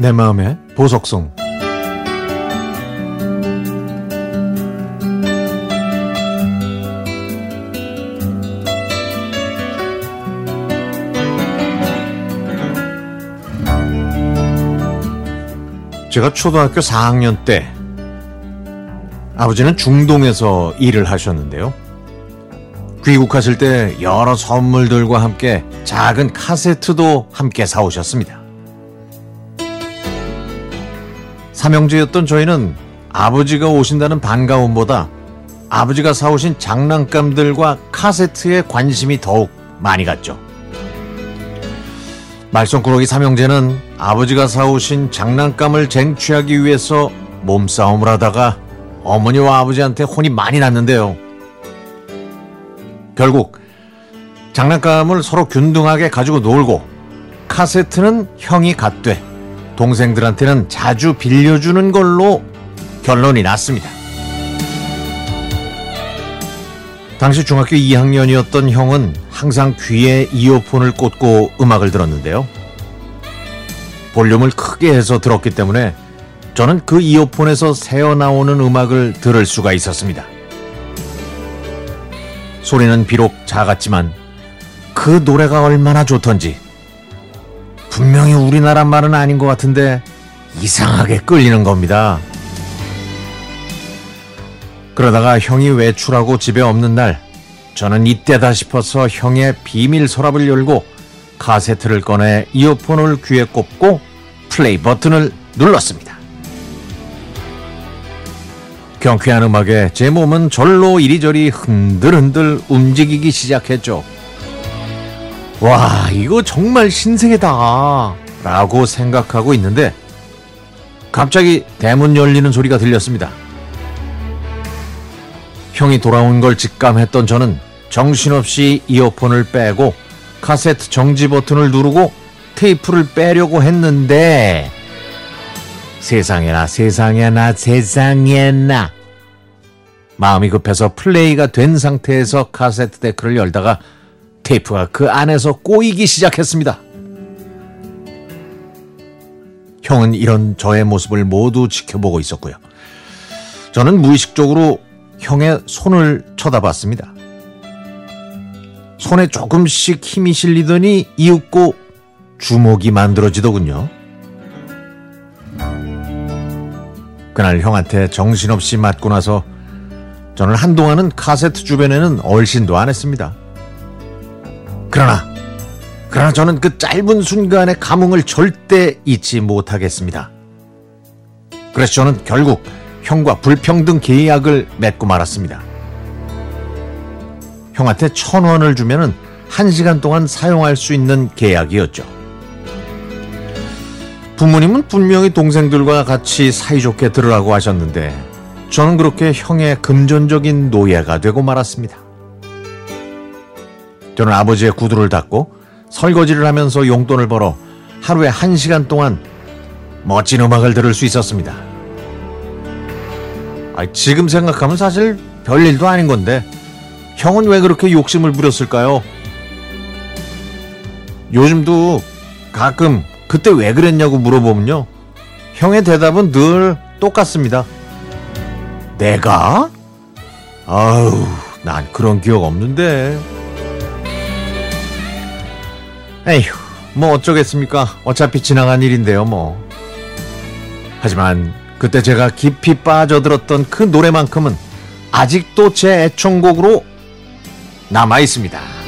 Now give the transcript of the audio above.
내 마음의 보석송 제가 초등학교 4학년 때 아버지는 중동에서 일을 하셨는데요. 귀국하실 때 여러 선물들과 함께 작은 카세트도 함께 사오셨습니다. 삼형제였던 저희는 아버지가 오신다는 반가움보다 아버지가 사오신 장난감들과 카세트에 관심이 더욱 많이 갔죠. 말썽꾸러기 삼형제는 아버지가 사오신 장난감을 쟁취하기 위해서 몸싸움을 하다가 어머니와 아버지한테 혼이 많이 났는데요. 결국 장난감을 서로 균등하게 가지고 놀고 카세트는 형이 갖되 동생들한테는 자주 빌려주는 걸로 결론이 났습니다. 당시 중학교 2학년이었던 형은 항상 귀에 이어폰을 꽂고 음악을 들었는데요. 볼륨을 크게 해서 들었기 때문에 저는 그 이어폰에서 새어나오는 음악을 들을 수가 있었습니다. 소리는 비록 작았지만 그 노래가 얼마나 좋던지 분명히 우리나라 말은 아닌 것 같은데 이상하게 끌리는 겁니다. 그러다가 형이 외출하고 집에 없는 날 저는 이때다 싶어서 형의 비밀 서랍을 열고 카세트를 꺼내 이어폰을 귀에 꼽고 플레이 버튼을 눌렀습니다. 경쾌한 음악에 제 몸은 절로 이리저리 흔들흔들 움직이기 시작했죠. 와, 이거 정말 신세계다. 라고 생각하고 있는데 갑자기 대문 열리는 소리가 들렸습니다. 형이 돌아온 걸 직감했던 저는 정신없이 이어폰을 빼고 카세트 정지 버튼을 누르고 테이프를 빼려고 했는데 세상에나 세상에나 세상에나 마음이 급해서 플레이가 된 상태에서 카세트 데크를 열다가 테이프가 그 안에서 꼬이기 시작했습니다. 형은 이런 저의 모습을 모두 지켜보고 있었고요. 저는 무의식적으로 형의 손을 쳐다봤습니다. 손에 조금씩 힘이 실리더니 이윽고 주먹이 만들어지더군요. 그날 형한테 정신없이 맞고 나서 저는 한동안은 카세트 주변에는 얼씬도 안 했습니다. 그러나, 그러나 저는 그 짧은 순간의 감흥을 절대 잊지 못하겠습니다. 그래서 저는 결국 형과 불평등 계약을 맺고 말았습니다. 형한테 천 원을 주면은 한 시간 동안 사용할 수 있는 계약이었죠. 부모님은 분명히 동생들과 같이 사이좋게 들으라고 하셨는데 저는 그렇게 형의 금전적인 노예가 되고 말았습니다. 저는 아버지의 구두를 닦고 설거지를 하면서 용돈을 벌어 하루에 한 시간 동안 멋진 음악을 들을 수 있었습니다. 지금 생각하면 사실 별일도 아닌 건데 형은 왜 그렇게 욕심을 부렸을까요? 요즘도 가끔 그때 왜 그랬냐고 물어보면요. 형의 대답은 늘 똑같습니다. 내가? 아우, 난 그런 기억 없는데. 에휴, 뭐 어쩌겠습니까? 어차피 지나간 일인데요, 뭐. 하지만 그때 제가 깊이 빠져들었던 그 노래만큼은 아직도 제 애청곡으로 남아 있습니다.